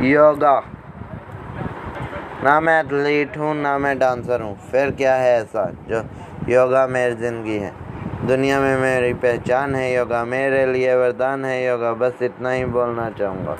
योगा। ना मैं एथलीट हूँ, ना मैं डांसर हूँ। फिर क्या है ऐसा जो योगा मेरी ज़िंदगी है? दुनिया में मेरी पहचान है, योगा मेरे लिए वरदान है, योगा बस इतना ही बोलना चाहूँगा।